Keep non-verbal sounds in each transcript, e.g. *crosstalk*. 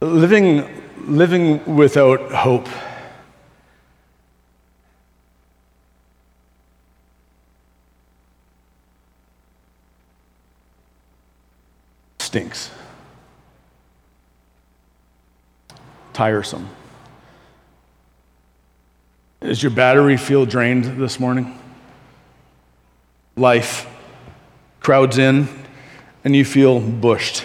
Living, living without hope. Stinks. Tiresome. Does your battery feel drained this morning? Life crowds in and you feel bushed.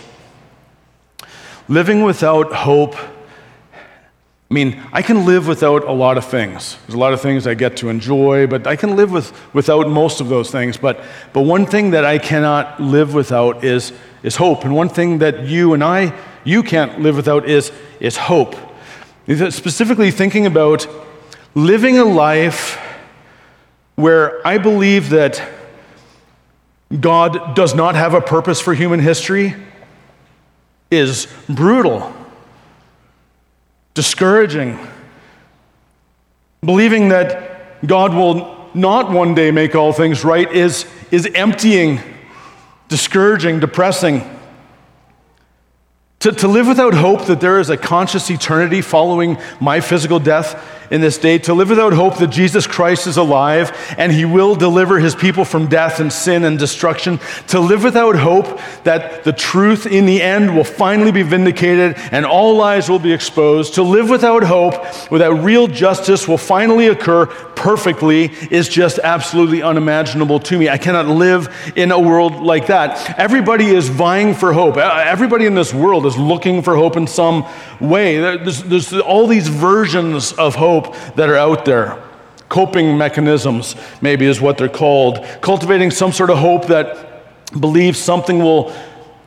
Living without hope, I mean, I can live without a lot of things. There's a lot of things I get to enjoy, but I can live with, without most of those things. But, but one thing that I cannot live without is, is hope. And one thing that you and I, you can't live without is, is hope. Specifically thinking about living a life where I believe that God does not have a purpose for human history is brutal, discouraging. Believing that God will not one day make all things right is, is emptying, discouraging, depressing. To, to live without hope that there is a conscious eternity following my physical death in this day, to live without hope that Jesus Christ is alive and he will deliver his people from death and sin and destruction, to live without hope that the truth in the end will finally be vindicated and all lies will be exposed, to live without hope that real justice will finally occur perfectly is just absolutely unimaginable to me. I cannot live in a world like that. Everybody is vying for hope. Everybody in this world is looking for hope in some way. There's, there's all these versions of hope that are out there. Coping mechanisms, maybe, is what they're called. Cultivating some sort of hope that believes something will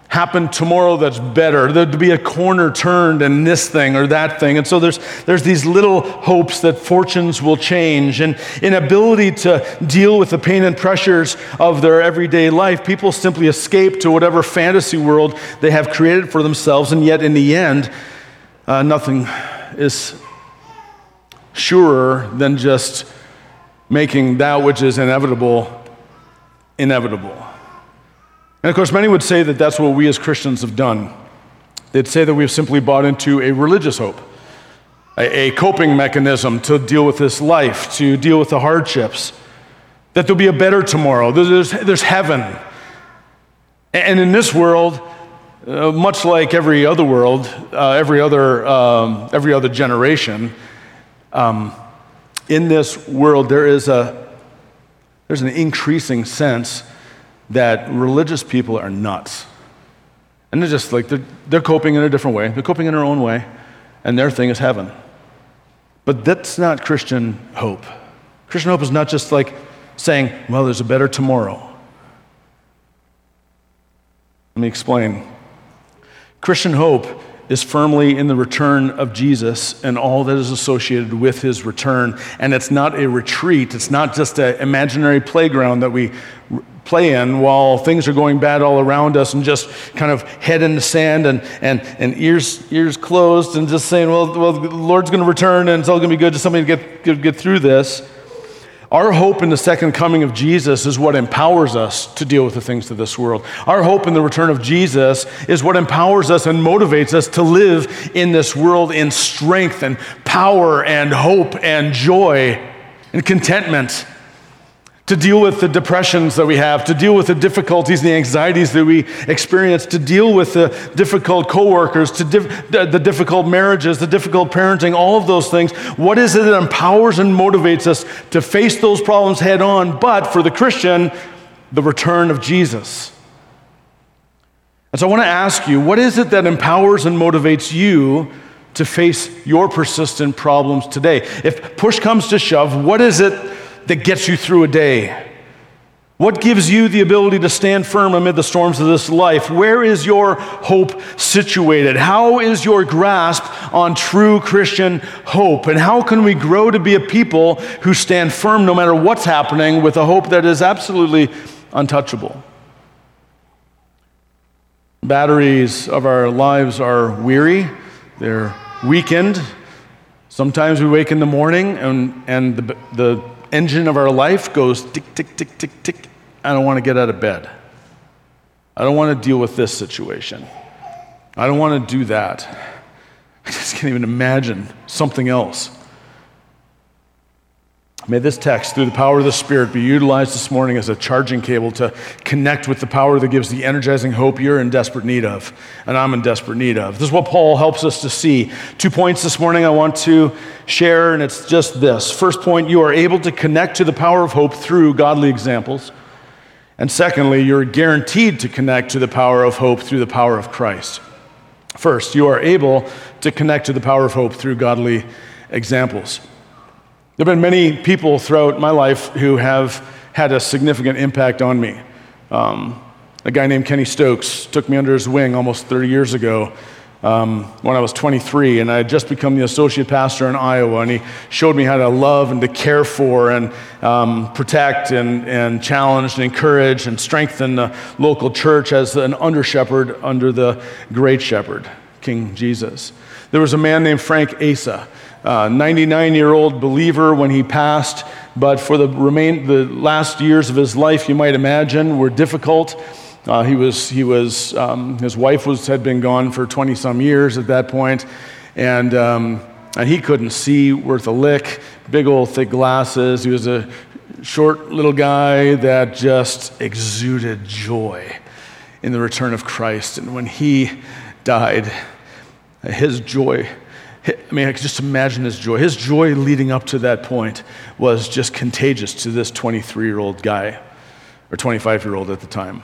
happen tomorrow that's better. There'd be a corner turned in this thing or that thing. And so there's, there's these little hopes that fortunes will change. And inability to deal with the pain and pressures of their everyday life, people simply escape to whatever fantasy world they have created for themselves. And yet, in the end, uh, nothing is surer than just making that which is inevitable inevitable. And of course, many would say that that's what we as Christians have done. They'd say that we've simply bought into a religious hope, a, a coping mechanism to deal with this life, to deal with the hardships, that there'll be a better tomorrow, there's, there's heaven. And in this world, uh, much like every other world, uh, every, other, um, every other generation, um, in this world, there is a, there's an increasing sense that religious people are nuts. And they're just like, they're, they're coping in a different way. They're coping in their own way, and their thing is heaven. But that's not Christian hope. Christian hope is not just like saying, well, there's a better tomorrow. Let me explain. Christian hope is firmly in the return of Jesus and all that is associated with his return. And it's not a retreat, it's not just an imaginary playground that we play in while things are going bad all around us and just kind of head in the sand and, and, and ears, ears closed and just saying, well, well the Lord's going to return and it's all going to be good. Just somebody to get, get, get through this. Our hope in the second coming of Jesus is what empowers us to deal with the things of this world. Our hope in the return of Jesus is what empowers us and motivates us to live in this world in strength and power and hope and joy and contentment to deal with the depressions that we have, to deal with the difficulties and the anxieties that we experience, to deal with the difficult coworkers, to diff- the difficult marriages, the difficult parenting, all of those things. What is it that empowers and motivates us to face those problems head on? But for the Christian, the return of Jesus. And so I want to ask you, what is it that empowers and motivates you to face your persistent problems today? If push comes to shove, what is it? That gets you through a day? What gives you the ability to stand firm amid the storms of this life? Where is your hope situated? How is your grasp on true Christian hope? And how can we grow to be a people who stand firm no matter what's happening with a hope that is absolutely untouchable? Batteries of our lives are weary, they're weakened. Sometimes we wake in the morning and, and the, the engine of our life goes tick, tick, tick, tick, tick. I don't want to get out of bed. I don't want to deal with this situation. I don't want to do that. *laughs* I just can't even imagine something else. May this text, through the power of the Spirit, be utilized this morning as a charging cable to connect with the power that gives the energizing hope you're in desperate need of, and I'm in desperate need of. This is what Paul helps us to see. Two points this morning I want to share, and it's just this. First point, you are able to connect to the power of hope through godly examples. And secondly, you're guaranteed to connect to the power of hope through the power of Christ. First, you are able to connect to the power of hope through godly examples. There have been many people throughout my life who have had a significant impact on me. Um, a guy named Kenny Stokes took me under his wing almost 30 years ago um, when I was 23, and I had just become the associate pastor in Iowa, and he showed me how to love and to care for and um, protect and, and challenge and encourage and strengthen the local church as an under shepherd under the great shepherd, King Jesus. There was a man named Frank Asa. 99 year old believer when he passed, but for the, remain, the last years of his life, you might imagine, were difficult. Uh, he was, he was, um, his wife was, had been gone for 20 some years at that point, and, um, and he couldn't see worth a lick, big old thick glasses. He was a short little guy that just exuded joy in the return of Christ. And when he died, his joy I mean, I could just imagine his joy. His joy leading up to that point was just contagious to this 23 year old guy, or 25 year old at the time.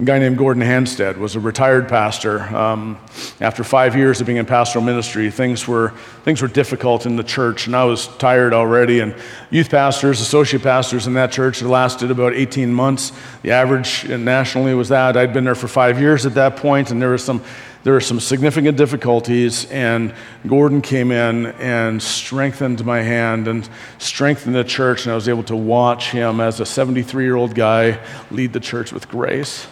A guy named Gordon Hanstead was a retired pastor. Um, after five years of being in pastoral ministry, things were, things were difficult in the church, and I was tired already. And youth pastors, associate pastors in that church, it lasted about 18 months. The average nationally was that. I'd been there for five years at that point, and there, was some, there were some significant difficulties. And Gordon came in and strengthened my hand and strengthened the church, and I was able to watch him as a 73 year old guy lead the church with grace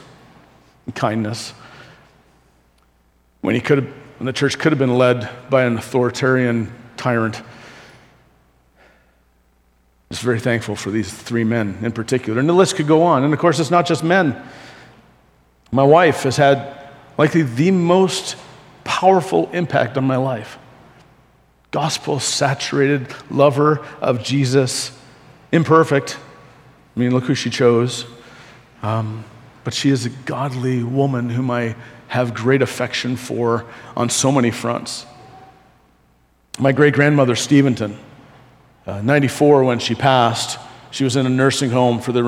and kindness. When, he could have, when the church could have been led by an authoritarian tyrant. Was very thankful for these three men in particular. And the list could go on. And of course, it's not just men. My wife has had likely the most powerful impact on my life. Gospel saturated lover of Jesus, imperfect. I mean, look who she chose. Um, but she is a godly woman whom I have great affection for on so many fronts. My great grandmother, Steventon, uh, 94 when she passed, she was in a nursing home for the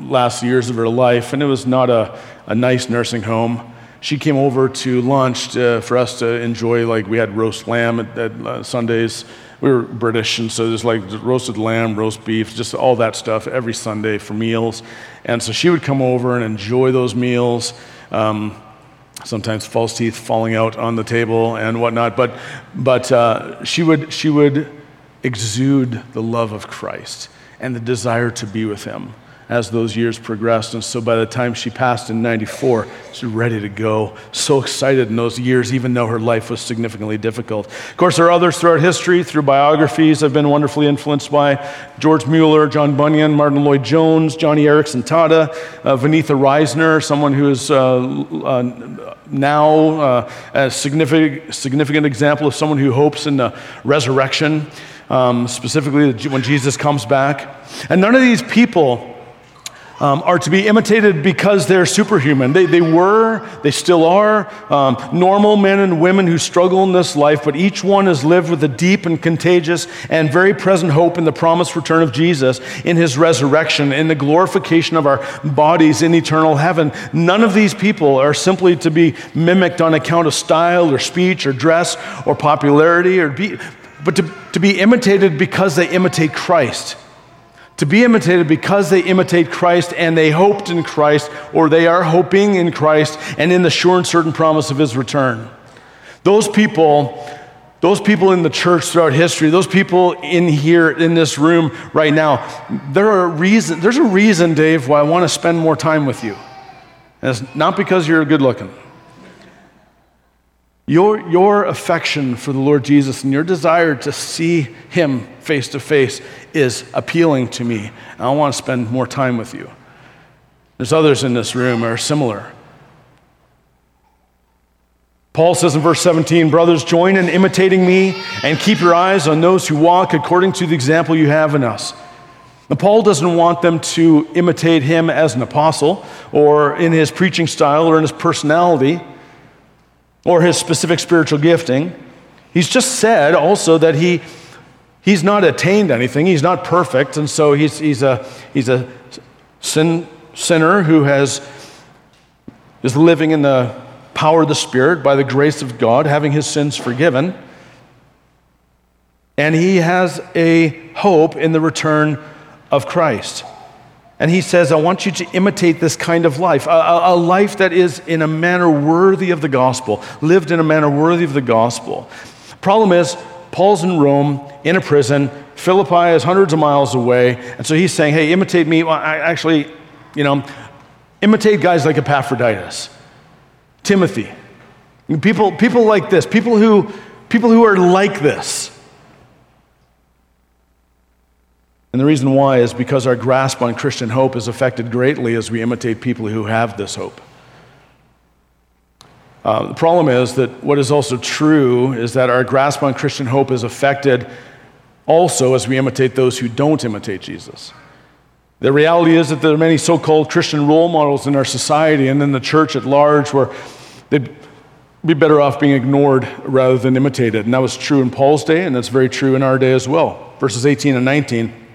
last years of her life, and it was not a, a nice nursing home. She came over to lunch to, for us to enjoy, like we had roast lamb at, at uh, Sundays we were British, and so there's like roasted lamb, roast beef, just all that stuff every Sunday for meals. And so she would come over and enjoy those meals. Um, sometimes false teeth falling out on the table and whatnot. But, but uh, she, would, she would exude the love of Christ and the desire to be with Him as those years progressed. And so by the time she passed in 94, she was ready to go. So excited in those years, even though her life was significantly difficult. Of course, there are others throughout history, through biographies, I've been wonderfully influenced by George Mueller, John Bunyan, Martyn Lloyd-Jones, Joni Eareckson Tada, uh, Vaneetha Risner, someone who is uh, uh, now uh, a significant, significant example of someone who hopes in the resurrection. Um, specifically, when Jesus comes back. And none of these people um, are to be imitated because they're superhuman. They, they were, they still are, um, normal men and women who struggle in this life, but each one has lived with a deep and contagious and very present hope in the promised return of Jesus, in his resurrection, in the glorification of our bodies in eternal heaven. None of these people are simply to be mimicked on account of style or speech or dress or popularity, or be, but to, to be imitated because they imitate Christ to be imitated because they imitate Christ and they hoped in Christ, or they are hoping in Christ and in the sure and certain promise of his return. Those people, those people in the church throughout history, those people in here in this room right now, there are reason, there's a reason, Dave, why I want to spend more time with you. And it's not because you're good looking. Your, your affection for the Lord Jesus and your desire to see him face to face is appealing to me. And I want to spend more time with you. There's others in this room are similar. Paul says in verse 17, Brothers, join in imitating me and keep your eyes on those who walk according to the example you have in us. Now, Paul doesn't want them to imitate him as an apostle or in his preaching style or in his personality or his specific spiritual gifting. He's just said also that he, he's not attained anything, he's not perfect, and so he's, he's a, he's a sin, sinner who has, is living in the power of the Spirit by the grace of God, having his sins forgiven. And he has a hope in the return of Christ. And he says, I want you to imitate this kind of life, a, a, life that is in a manner worthy of the gospel, lived in a manner worthy of the gospel. Problem is, Paul's in Rome, in a prison. Philippi is hundreds of miles away. And so he's saying, hey, imitate me. Well, I actually, you know, imitate guys like Epaphroditus, Timothy. People, people like this, people who, people who are like this. And the reason why is because our grasp on Christian hope is affected greatly as we imitate people who have this hope. Uh, the problem is that what is also true is that our grasp on Christian hope is affected also as we imitate those who don't imitate Jesus. The reality is that there are many so called Christian role models in our society and in the church at large where they'd be better off being ignored rather than imitated. And that was true in Paul's day, and that's very true in our day as well. Verses 18 and 19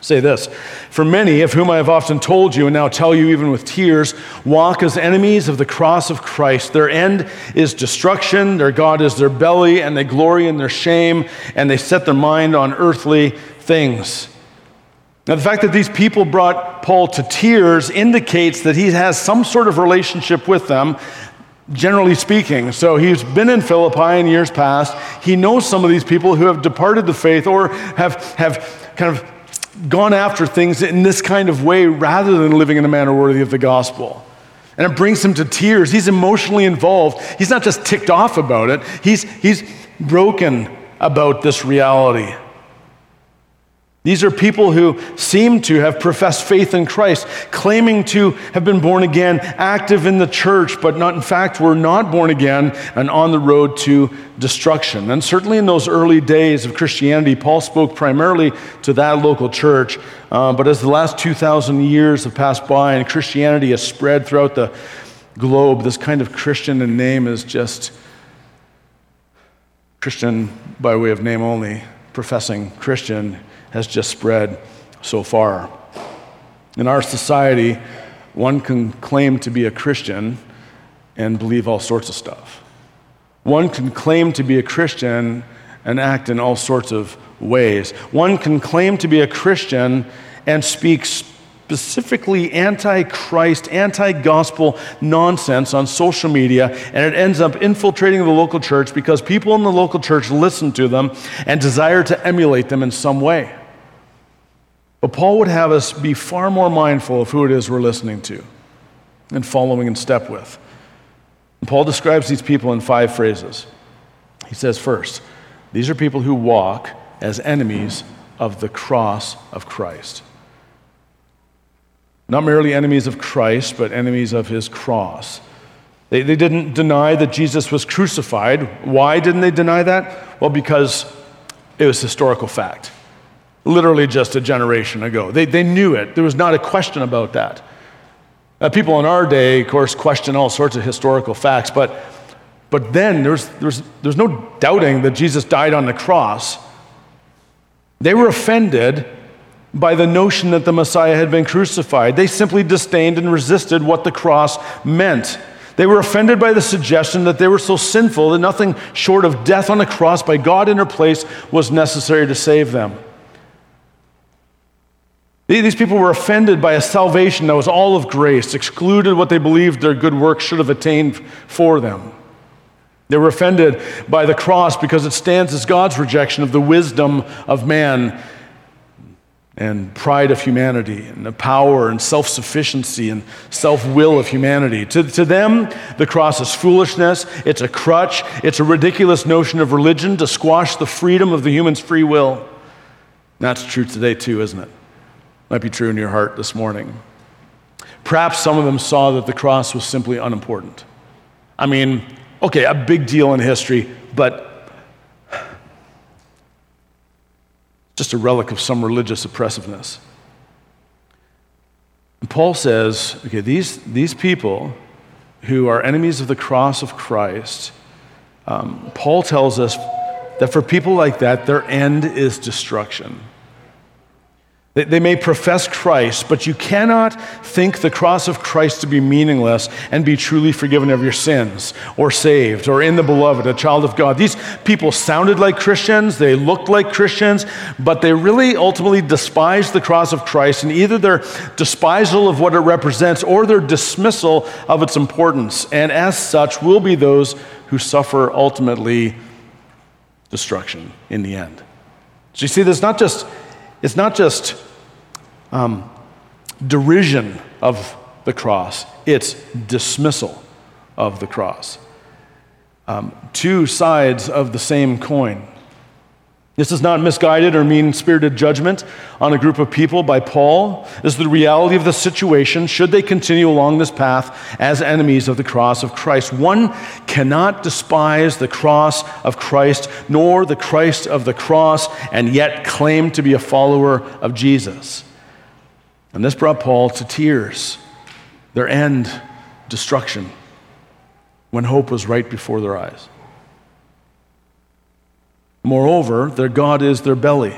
say this For many, of whom I have often told you and now tell you even with tears, walk as enemies of the cross of Christ. Their end is destruction, their God is their belly, and they glory in their shame, and they set their mind on earthly things. Now, the fact that these people brought Paul to tears indicates that he has some sort of relationship with them, generally speaking. So he's been in Philippi in years past. He knows some of these people who have departed the faith or have, have kind of gone after things in this kind of way rather than living in a manner worthy of the gospel. And it brings him to tears. He's emotionally involved. He's not just ticked off about it, he's, he's broken about this reality. These are people who seem to have professed faith in Christ, claiming to have been born again, active in the church, but not, in fact, were not born again and on the road to destruction. And certainly in those early days of Christianity, Paul spoke primarily to that local church. Uh, but as the last 2,000 years have passed by and Christianity has spread throughout the globe, this kind of Christian in name is just Christian by way of name only, professing Christian has just spread so far. In our society, one can claim to be a Christian and believe all sorts of stuff. One can claim to be a Christian and act in all sorts of ways. One can claim to be a Christian and speak specifically anti Christ, anti gospel nonsense on social media, and it ends up infiltrating the local church because people in the local church listen to them and desire to emulate them in some way. But Paul would have us be far more mindful of who it is we're listening to and following in step with. And Paul describes these people in five phrases. He says, first, these are people who walk as enemies of the cross of Christ. Not merely enemies of Christ, but enemies of his cross. They, they didn't deny that Jesus was crucified. Why didn't they deny that? Well, because it was historical fact literally just a generation ago. They, they knew it, there was not a question about that. Uh, people in our day, of course, question all sorts of historical facts, but, but then there's, there's, there's no doubting that Jesus died on the cross. They were offended by the notion that the Messiah had been crucified. They simply disdained and resisted what the cross meant. They were offended by the suggestion that they were so sinful that nothing short of death on the cross by God in their place was necessary to save them. These people were offended by a salvation that was all of grace, excluded what they believed their good works should have attained for them. They were offended by the cross because it stands as God's rejection of the wisdom of man and pride of humanity and the power and self sufficiency and self will of humanity. To, to them, the cross is foolishness, it's a crutch, it's a ridiculous notion of religion to squash the freedom of the human's free will. That's true today, too, isn't it? might be true in your heart this morning. Perhaps some of them saw that the cross was simply unimportant. I mean, okay, a big deal in history, but just a relic of some religious oppressiveness. And Paul says, okay, these, these people who are enemies of the cross of Christ, um, Paul tells us that for people like that, their end is destruction. They may profess Christ, but you cannot think the cross of Christ to be meaningless and be truly forgiven of your sins or saved or in the beloved, a child of God. These people sounded like Christians, they looked like Christians, but they really ultimately despised the cross of Christ and either their despisal of what it represents or their dismissal of its importance. And as such, will be those who suffer ultimately destruction in the end. So you see, there's not just, it's not just um, derision of the cross, it's dismissal of the cross. Um, two sides of the same coin. This is not misguided or mean spirited judgment on a group of people by Paul. This is the reality of the situation should they continue along this path as enemies of the cross of Christ. One cannot despise the cross of Christ nor the Christ of the cross and yet claim to be a follower of Jesus. And this brought Paul to tears, their end, destruction, when hope was right before their eyes. Moreover, their God is their belly.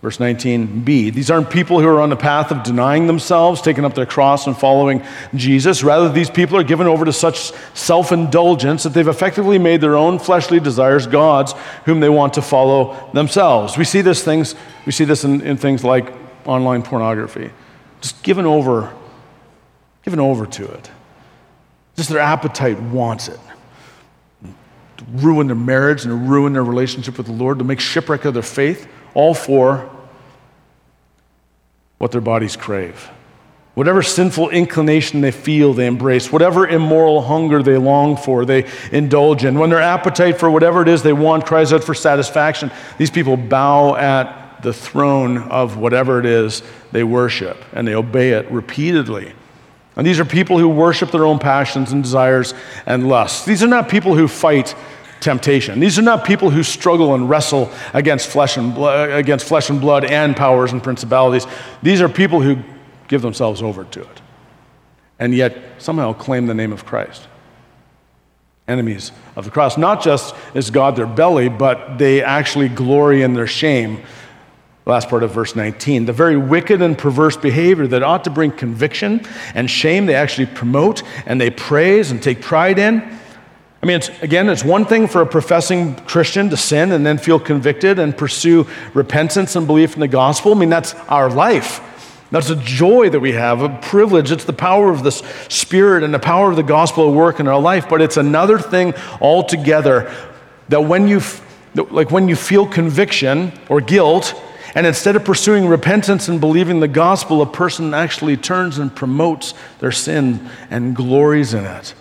Verse 19b. These aren't people who are on the path of denying themselves, taking up their cross, and following Jesus. Rather, these people are given over to such self indulgence that they've effectively made their own fleshly desires gods whom they want to follow themselves. We see this, things, we see this in, in things like online pornography. Just given over, given over to it. Just their appetite wants it. Ruin their marriage and to ruin their relationship with the Lord, to make shipwreck of their faith, all for what their bodies crave. Whatever sinful inclination they feel, they embrace. Whatever immoral hunger they long for, they indulge in. When their appetite for whatever it is they want cries out for satisfaction, these people bow at the throne of whatever it is they worship, and they obey it repeatedly. And these are people who worship their own passions and desires and lusts. These are not people who fight temptation. These are not people who struggle and wrestle against flesh and blood, against flesh and blood and powers and principalities. These are people who give themselves over to it and yet somehow claim the name of Christ. Enemies of the cross. Not just is God their belly, but they actually glory in their shame last part of verse 19. The very wicked and perverse behavior that ought to bring conviction and shame, they actually promote and they praise and take pride in. I mean, it's, again, it's one thing for a professing Christian to sin and then feel convicted and pursue repentance and belief in the gospel. I mean, that's our life. That's a joy that we have, a privilege. It's the power of the Spirit and the power of the gospel at work in our life. But it's another thing altogether that when you, like when you feel conviction or guilt, and instead of pursuing repentance and believing the gospel, a person actually turns and promotes their sin and glories in it.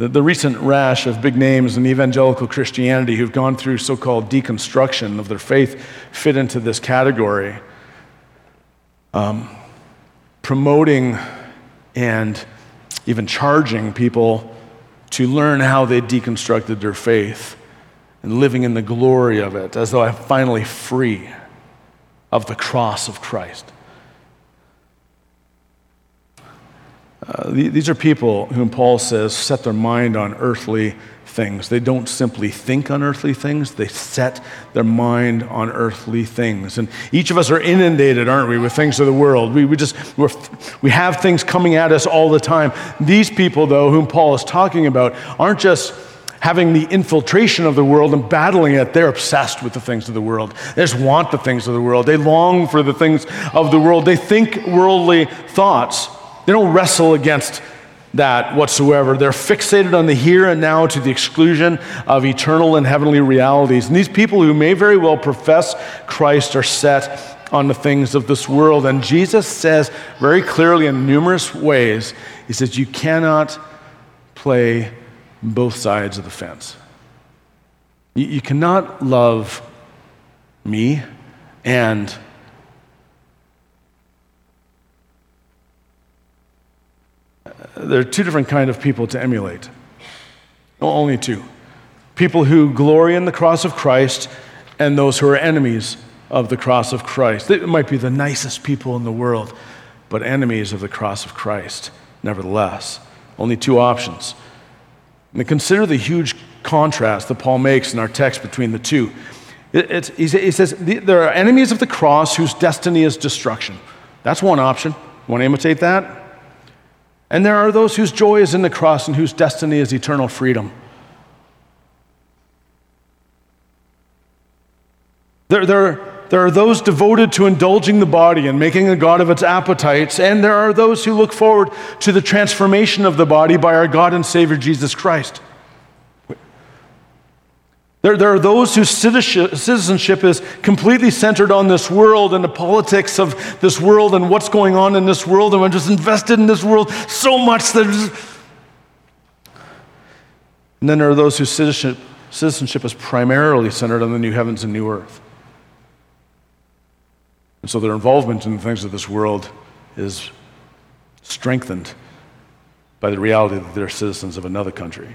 The, the recent rash of big names in evangelical Christianity who've gone through so called deconstruction of their faith fit into this category. Um, promoting and even charging people to learn how they deconstructed their faith and living in the glory of it as though I'm finally free of the cross of Christ. Uh, these are people whom Paul says set their mind on earthly things. They don't simply think on earthly things, they set their mind on earthly things. And each of us are inundated, aren't we, with things of the world. We, we just, we have things coming at us all the time. These people, though, whom Paul is talking about, aren't just having the infiltration of the world and battling it, they're obsessed with the things of the world. They just want the things of the world. They long for the things of the world. They think worldly thoughts. They don't wrestle against that whatsoever. They're fixated on the here and now to the exclusion of eternal and heavenly realities. And these people who may very well profess Christ are set on the things of this world. And Jesus says very clearly in numerous ways, He says, You cannot play both sides of the fence. You, you cannot love me and there are two different kind of people to emulate. Well, only two. People who glory in the cross of Christ and those who are enemies of the cross of Christ. They might be the nicest people in the world, but enemies of the cross of Christ, nevertheless. Only two options. And consider the huge contrast that Paul makes in our text between the two. It, he says, There are enemies of the cross whose destiny is destruction. That's one option. You want to imitate that? And there are those whose joy is in the cross and whose destiny is eternal freedom. There, there, there are those devoted to indulging the body and making a God of its appetites, and there are those who look forward to the transformation of the body by our God and Savior Jesus Christ. There, there are those whose citizenship is completely centered on this world and the politics of this world and what's going on in this world, and I'm just invested in this world so much that. And then there are those whose citizenship, citizenship is primarily centered on the new heavens and new earth. And so their involvement in the things of this world is strengthened by the reality that they're citizens of another country.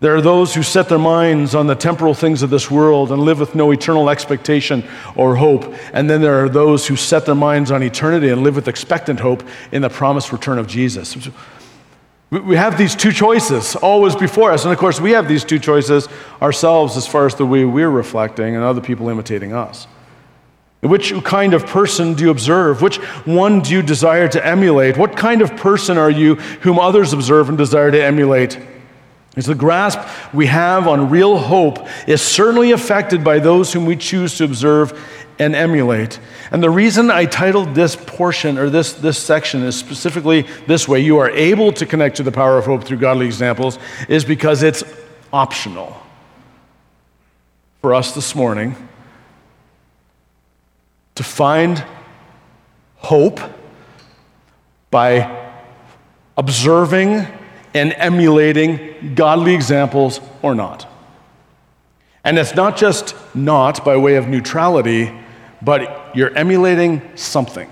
There are those who set their minds on the temporal things of this world and live with no eternal expectation or hope. And then there are those who set their minds on eternity and live with expectant hope in the promised return of Jesus. We have these two choices always before us. And of course, we have these two choices ourselves as far as the way we're reflecting and other people imitating us. Which kind of person do you observe? Which one do you desire to emulate? What kind of person are you whom others observe and desire to emulate? Is the grasp we have on real hope is certainly affected by those whom we choose to observe and emulate. And the reason I titled this portion or this, this section is specifically this way you are able to connect to the power of hope through godly examples is because it's optional. For us this morning, to find hope by observing and emulating godly examples or not. And it's not just not by way of neutrality, but you're emulating something.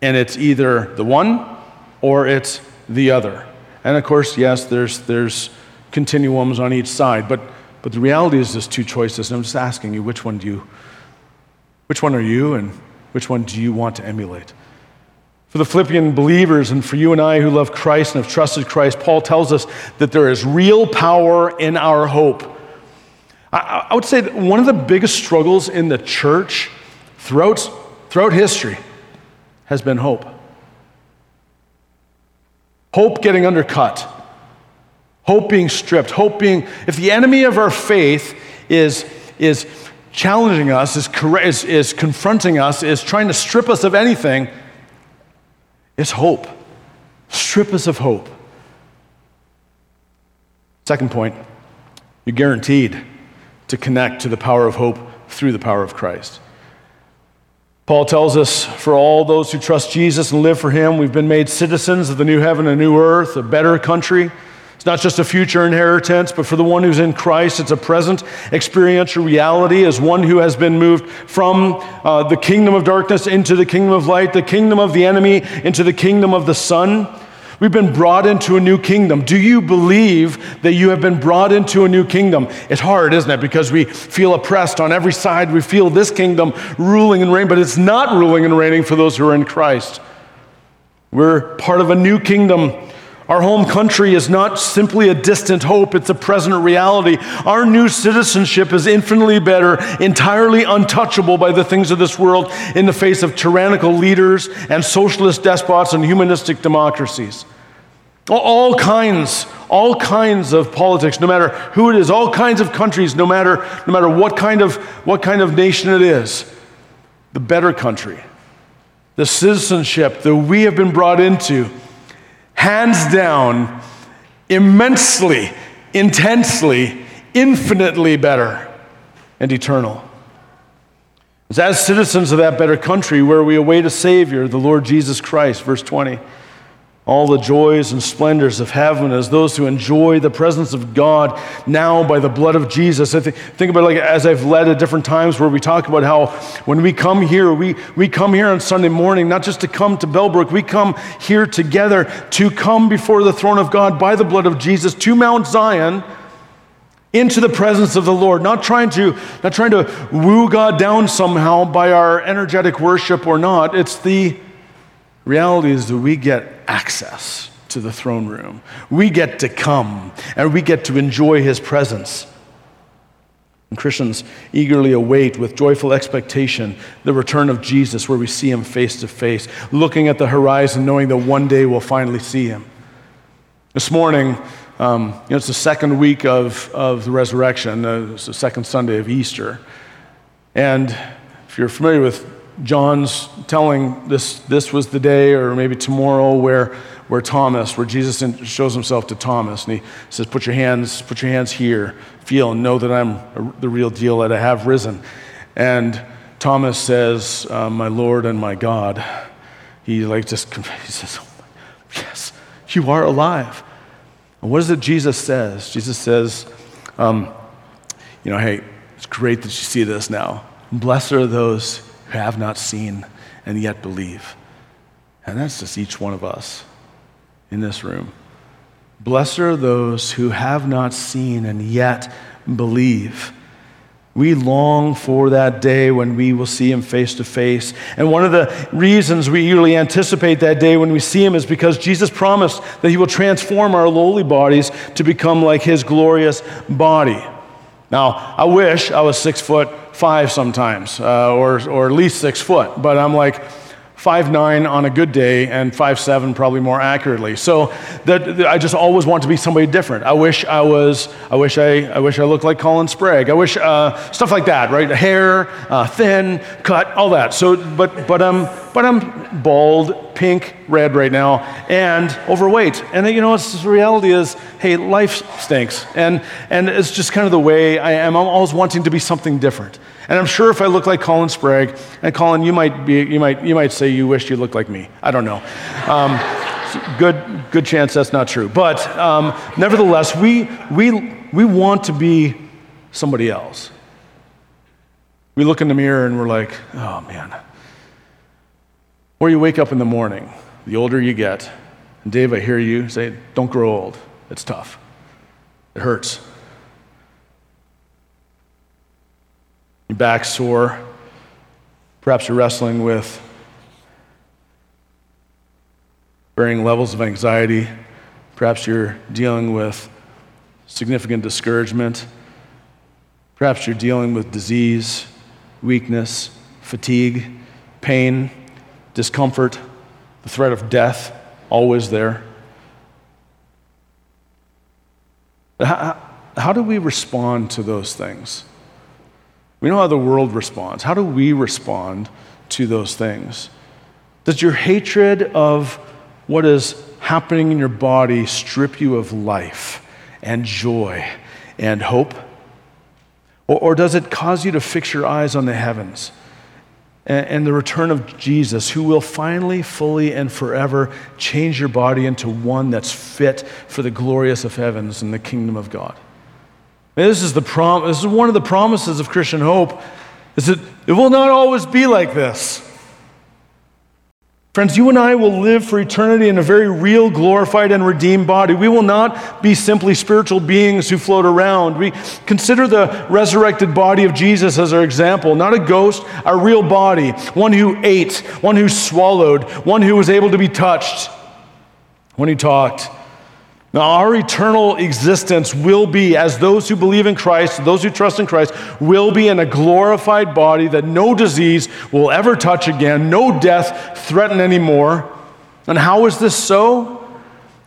And it's either the one or it's the other. And of course, yes, there's, there's continuums on each side, but, but the reality is there's two choices. And I'm just asking you, which one do you which one are you, and which one do you want to emulate? For the Philippian believers and for you and I who love Christ and have trusted Christ, Paul tells us that there is real power in our hope. I, I would say that one of the biggest struggles in the church throughout, throughout history has been hope. Hope getting undercut, hope being stripped, hope being, if the enemy of our faith is, is challenging us, is, is, is confronting us, is trying to strip us of anything, it's hope. Strip us of hope. Second point, you're guaranteed to connect to the power of hope through the power of Christ. Paul tells us, for all those who trust Jesus and live for him, we've been made citizens of the new heaven and new earth, a better country it's not just a future inheritance, but for the one who's in Christ, it's a present experiential reality as one who has been moved from uh, the kingdom of darkness into the kingdom of light, the kingdom of the enemy into the kingdom of the Son. We've been brought into a new kingdom. Do you believe that you have been brought into a new kingdom? It's hard, isn't it? Because we feel oppressed on every side. We feel this kingdom ruling and reigning, but it's not ruling and reigning for those who are in Christ. We're part of a new kingdom our home country is not simply a distant hope, it's a present reality. Our new citizenship is infinitely better, entirely untouchable by the things of this world in the face of tyrannical leaders and socialist despots and humanistic democracies. All kinds, all kinds of politics, no matter who it is, all kinds of countries, no matter, no matter what, kind of, what kind of nation it is, the better country, the citizenship that we have been brought into hands down, immensely, intensely, infinitely better and eternal. As citizens of that better country where we await a Savior, the Lord Jesus Christ, verse 20. All the joys and splendors of heaven as those who enjoy the presence of God now by the blood of Jesus. I think, think about it like as I've led at different times where we talk about how when we come here, we, we come here on Sunday morning, not just to come to Bellbrook, we come here together to come before the throne of God by the blood of Jesus to Mount Zion into the presence of the Lord, not trying to not trying to woo God down somehow by our energetic worship or not. It's the reality is that we get access to the throne room. We get to come and we get to enjoy his presence. And Christians eagerly await with joyful expectation the return of Jesus, where we see him face to face, looking at the horizon, knowing that one day we'll finally see him. This morning, um, you know, it's the second week of, of the resurrection, uh, it's the second Sunday of Easter. And if you're familiar with John's telling this, this was the day, or maybe tomorrow, where, where Thomas, where Jesus shows himself to Thomas, and he says, Put your hands, put your hands here, feel, and know that I'm the real deal, that I have risen. And Thomas says, uh, My Lord and my God. He like just *laughs* he says, oh, Yes, you are alive. And what is it Jesus says? Jesus says, um, you know, hey, it's great that you see this now. Blessed are those who have not seen and yet believe. And that's just each one of us in this room. Blessed are those who have not seen and yet believe. We long for that day when we will see him face to face. And one of the reasons we eagerly anticipate that day when we see him is because Jesus promised that he will transform our lowly bodies to become like his glorious body. Now, I wish I was six foot five sometimes, uh, or, or at least six foot, but I'm like, five nine on a good day and five seven probably more accurately. So that, that, I just always want to be somebody different. I wish I was. I wish I. I wish I looked like Colin Sprague. I wish uh, stuff like that, right? Hair, uh, thin, cut, all that. So, but but I'm but I'm bald, pink, red right now, and overweight. And you know, it's, the reality is, hey, life stinks, and and it's just kind of the way I am. I'm always wanting to be something different. And I'm sure if I look like Colin Sprague, and Colin, you might, be, you might, you might say you wish you looked like me. I don't know. Um, good, good chance that's not true. But um, nevertheless, we, we, we want to be somebody else. We look in the mirror and we're like, oh man. Or you wake up in the morning, the older you get, and Dave, I hear you say, don't grow old. It's tough. It hurts. your back sore. Perhaps you're wrestling with varying levels of anxiety. Perhaps you're dealing with significant discouragement. Perhaps you're dealing with disease, weakness, fatigue, pain, discomfort, the threat of death, always there. How, how do we respond to those things? We know how the world responds. How do we respond to those things? Does your hatred of what is happening in your body strip you of life and joy and hope? Or, or does it cause you to fix your eyes on the heavens and, and the return of Jesus, who will finally, fully, and forever change your body into one that's fit for the glorious of heavens and the kingdom of God? This is, the prom- this is one of the promises of Christian hope is that it will not always be like this. Friends, you and I will live for eternity in a very real, glorified, and redeemed body. We will not be simply spiritual beings who float around. We consider the resurrected body of Jesus as our example, not a ghost, a real body, one who ate, one who swallowed, one who was able to be touched, one who talked. Now, our eternal existence will be, as those who believe in Christ, those who trust in Christ, will be in a glorified body that no disease will ever touch again, no death threaten anymore. And how is this so?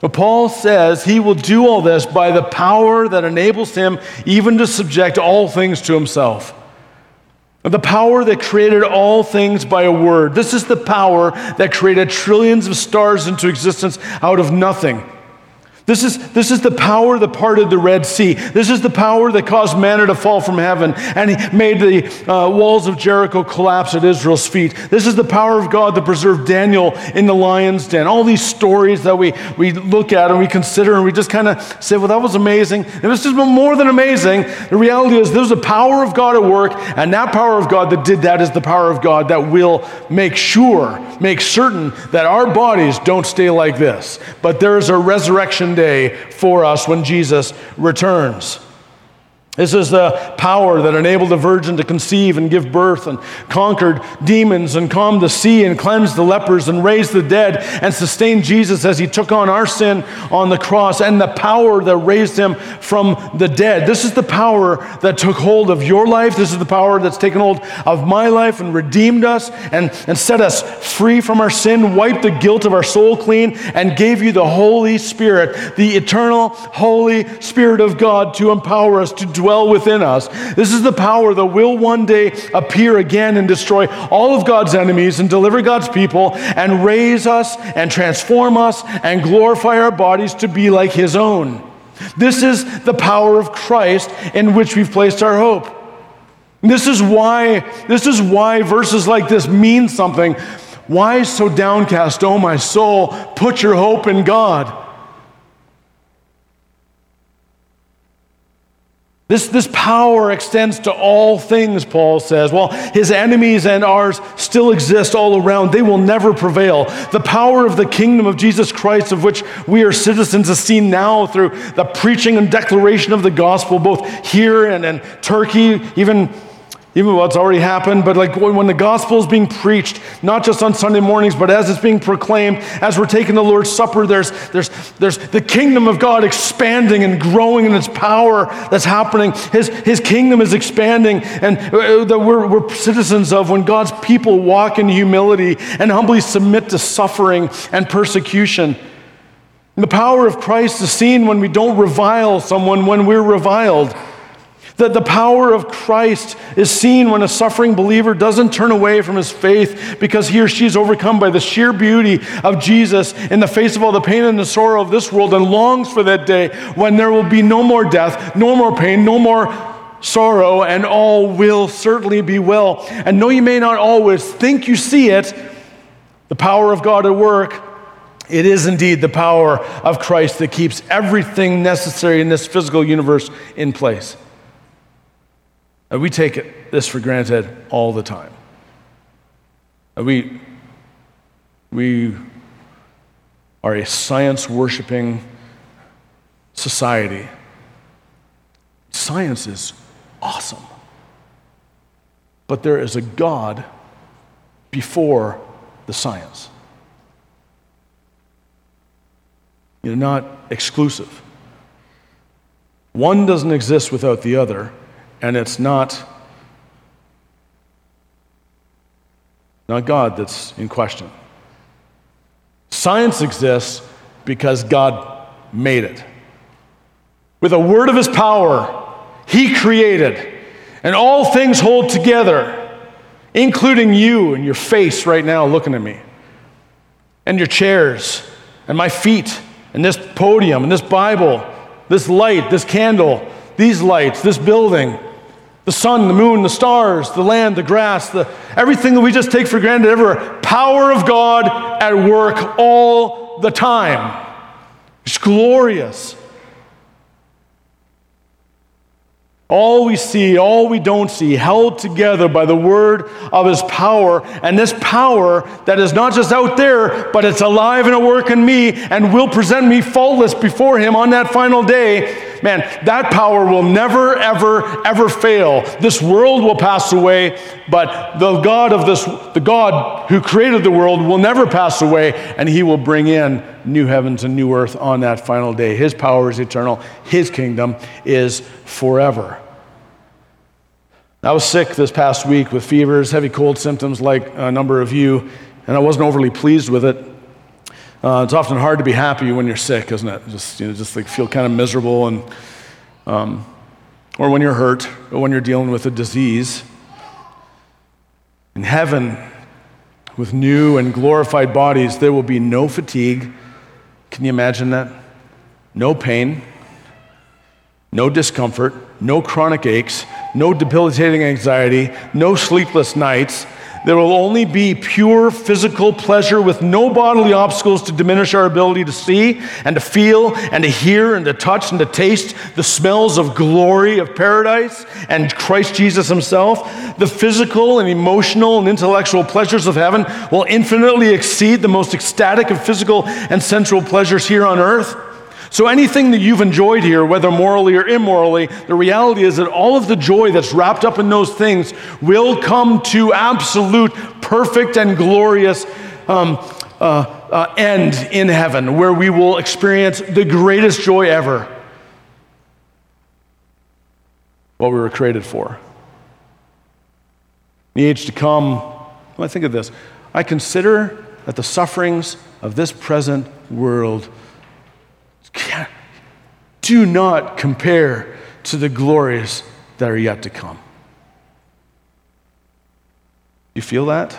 Well, Paul says he will do all this by the power that enables him even to subject all things to himself. The power that created all things by a word. This is the power that created trillions of stars into existence out of nothing. This is, this is the power that parted the Red Sea. This is the power that caused manna to fall from heaven and he made the uh, walls of Jericho collapse at Israel's feet. This is the power of God that preserved Daniel in the lion's den. All these stories that we, we look at and we consider and we just kind of say, well, that was amazing. It was just more than amazing. The reality is there's a power of God at work, and that power of God that did that is the power of God that will make sure, make certain that our bodies don't stay like this. But there is a resurrection day for us when Jesus returns. This is the power that enabled the virgin to conceive and give birth and conquered demons and calmed the sea and cleansed the lepers and raised the dead and sustained Jesus as he took on our sin on the cross and the power that raised him from the dead. This is the power that took hold of your life. This is the power that's taken hold of my life and redeemed us and, and set us free from our sin, wiped the guilt of our soul clean, and gave you the Holy Spirit, the eternal Holy Spirit of God to empower us to dwell within us. This is the power that will one day appear again and destroy all of God's enemies and deliver God's people and raise us and transform us and glorify our bodies to be like His own. This is the power of Christ in which we've placed our hope. This is why this is why verses like this mean something. Why so downcast, O my soul? Put your hope in God. This, this power extends to all things, Paul says. While his enemies and ours still exist all around, they will never prevail. The power of the kingdom of Jesus Christ, of which we are citizens, is seen now through the preaching and declaration of the gospel, both here and in Turkey, even even what's already happened, but like when the gospel is being preached, not just on Sunday mornings, but as it's being proclaimed, as we're taking the Lord's Supper, there's, there's, there's the kingdom of God expanding and growing in its power that's happening. His, his kingdom is expanding, and uh, that we're, we're citizens of when God's people walk in humility and humbly submit to suffering and persecution. And the power of Christ is seen when we don't revile someone when we're reviled. That the power of Christ is seen when a suffering believer doesn't turn away from his faith because he or she is overcome by the sheer beauty of Jesus in the face of all the pain and the sorrow of this world and longs for that day when there will be no more death, no more pain, no more sorrow, and all will certainly be well. And though you may not always think you see it, the power of God at work, it is indeed the power of Christ that keeps everything necessary in this physical universe in place. And we take this for granted all the time. And we, we are a science worshiping society. Science is awesome. But there is a God before the science. You're not exclusive. One doesn't exist without the other and it's not not God that's in question. Science exists because God made it. With a word of his power, he created, and all things hold together, including you and your face right now looking at me, and your chairs, and my feet, and this podium, and this Bible, this light, this candle, these lights, this building the sun, the moon, the stars, the land, the grass, the, everything that we just take for granted ever. Power of God at work all the time. It's glorious. All we see, all we don't see, held together by the word of his power. And this power that is not just out there, but it's alive and at work in me and will present me faultless before him on that final day man, that power will never, ever, ever fail. This world will pass away, but the God of this, the God who created the world will never pass away, and he will bring in new heavens and new earth on that final day. His power is eternal, his kingdom is forever. I was sick this past week with fevers, heavy cold symptoms, like a number of you, and I wasn't overly pleased with it. Uh, it's often hard to be happy when you're sick, isn't it? Just, you know, just like feel kind of miserable and, um, or when you're hurt, or when you're dealing with a disease. In heaven, with new and glorified bodies, there will be no fatigue. Can you imagine that? no pain, no discomfort, no chronic aches, no debilitating anxiety, no sleepless nights. There will only be pure physical pleasure with no bodily obstacles to diminish our ability to see and to feel and to hear and to touch and to taste the smells of glory of paradise and Christ Jesus Himself. The physical and emotional and intellectual pleasures of heaven will infinitely exceed the most ecstatic of physical and sensual pleasures here on earth. So, anything that you've enjoyed here, whether morally or immorally, the reality is that all of the joy that's wrapped up in those things will come to absolute, perfect, and glorious um, uh, uh, end in heaven, where we will experience the greatest joy ever. What we were created for. In the age to come, well, I think of this. I consider that the sufferings of this present world do not compare to the glories that are yet to come. You feel that?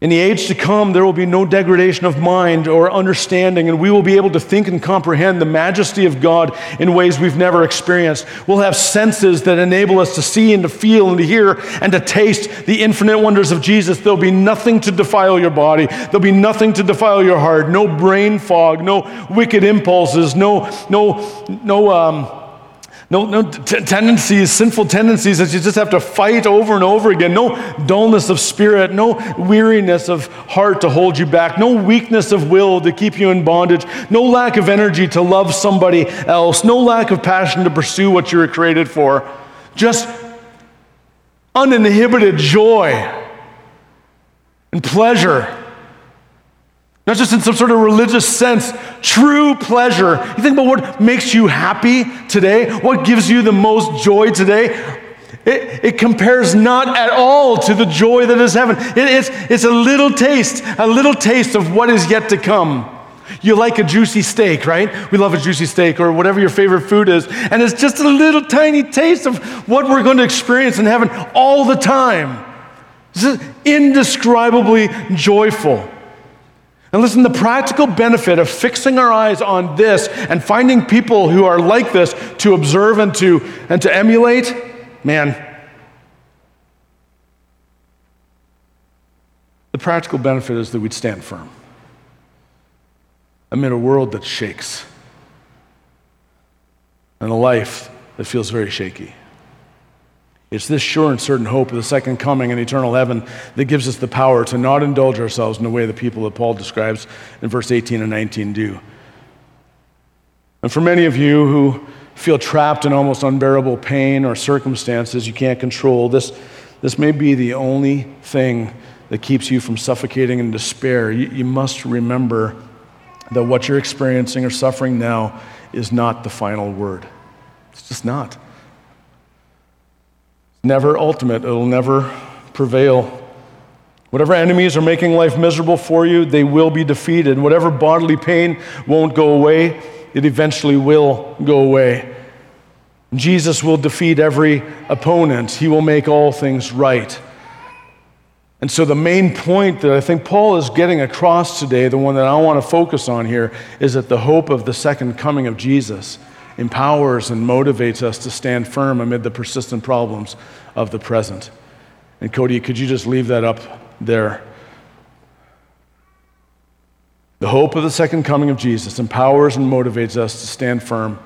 In the age to come, there will be no degradation of mind or understanding, and we will be able to think and comprehend the majesty of God in ways we've never experienced. We'll have senses that enable us to see and to feel and to hear and to taste the infinite wonders of Jesus. There'll be nothing to defile your body, there'll be nothing to defile your heart, no brain fog, no wicked impulses, no, no, no, um, no, no t- tendencies, sinful tendencies that you just have to fight over and over again. No dullness of spirit, no weariness of heart to hold you back, no weakness of will to keep you in bondage, no lack of energy to love somebody else, no lack of passion to pursue what you were created for. Just uninhibited joy and pleasure not just in some sort of religious sense, true pleasure. You think about what makes you happy today, what gives you the most joy today. It, it compares not at all to the joy that is heaven. It, it's, it's a little taste, a little taste of what is yet to come. You like a juicy steak, right? We love a juicy steak or whatever your favorite food is. And it's just a little tiny taste of what we're going to experience in heaven all the time. This is indescribably joyful. And listen, the practical benefit of fixing our eyes on this and finding people who are like this to observe and to, and to emulate, man, the practical benefit is that we'd stand firm amid a world that shakes and a life that feels very shaky. It's this sure and certain hope of the second coming and eternal heaven that gives us the power to not indulge ourselves in the way the people that Paul describes in verse 18 and 19 do. And for many of you who feel trapped in almost unbearable pain or circumstances you can't control, this, this may be the only thing that keeps you from suffocating in despair. You, you must remember that what you're experiencing or suffering now is not the final word. It's just not never ultimate, it'll never prevail. Whatever enemies are making life miserable for you, they will be defeated. Whatever bodily pain won't go away, it eventually will go away. Jesus will defeat every opponent, He will make all things right. And so, the main point that I think Paul is getting across today, the one that I want to focus on here, is that the hope of the second coming of Jesus empowers and motivates us to stand firm amid the persistent problems of the present. And Cody, could you just leave that up there? The hope of the second coming of Jesus empowers and motivates us to stand firm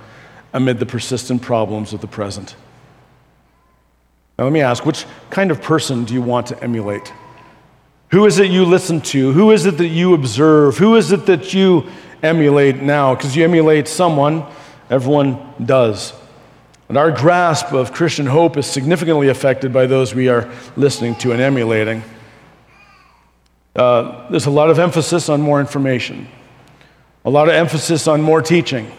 amid the persistent problems of the present. Now, let me ask which kind of person do you want to emulate? Who is it you listen to? Who is it that you observe? Who is it that you emulate now? Because you emulate someone Everyone does. And our grasp of Christian hope is significantly affected by those we are listening to and emulating. Uh, there's a lot of emphasis on more information, a lot of emphasis on more teaching.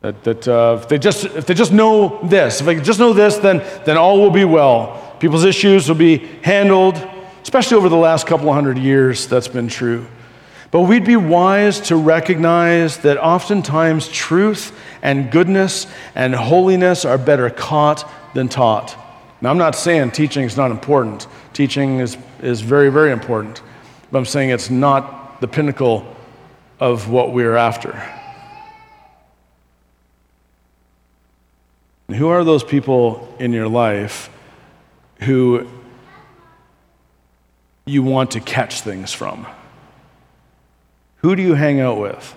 That, that uh, if, they just, if they just know this, if they just know this, then, then all will be well. People's issues will be handled, especially over the last couple of hundred years, that's been true. But we'd be wise to recognize that oftentimes truth and goodness and holiness are better caught than taught. Now, I'm not saying teaching is not important. Teaching is, is very, very important. But I'm saying it's not the pinnacle of what we're after. Who are those people in your life who you want to catch things from? Who do you hang out with?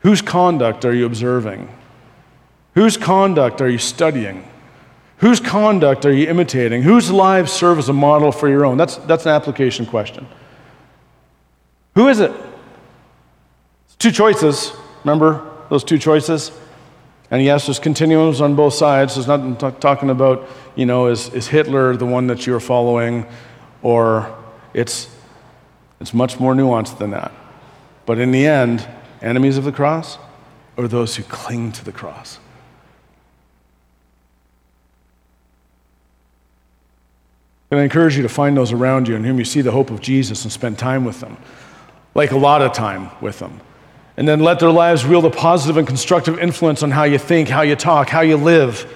Whose conduct are you observing? Whose conduct are you studying? Whose conduct are you imitating? Whose lives serve as a model for your own? That's, that's an application question. Who is it? It's two choices. Remember those two choices? And yes, there's continuums on both sides. There's not t- talking about, you know, is, is Hitler the one that you're following? Or it's, it's much more nuanced than that. But in the end, enemies of the cross are those who cling to the cross? And I encourage you to find those around you in whom you see the hope of Jesus and spend time with them, like a lot of time with them. And then let their lives wield a positive and constructive influence on how you think, how you talk, how you live.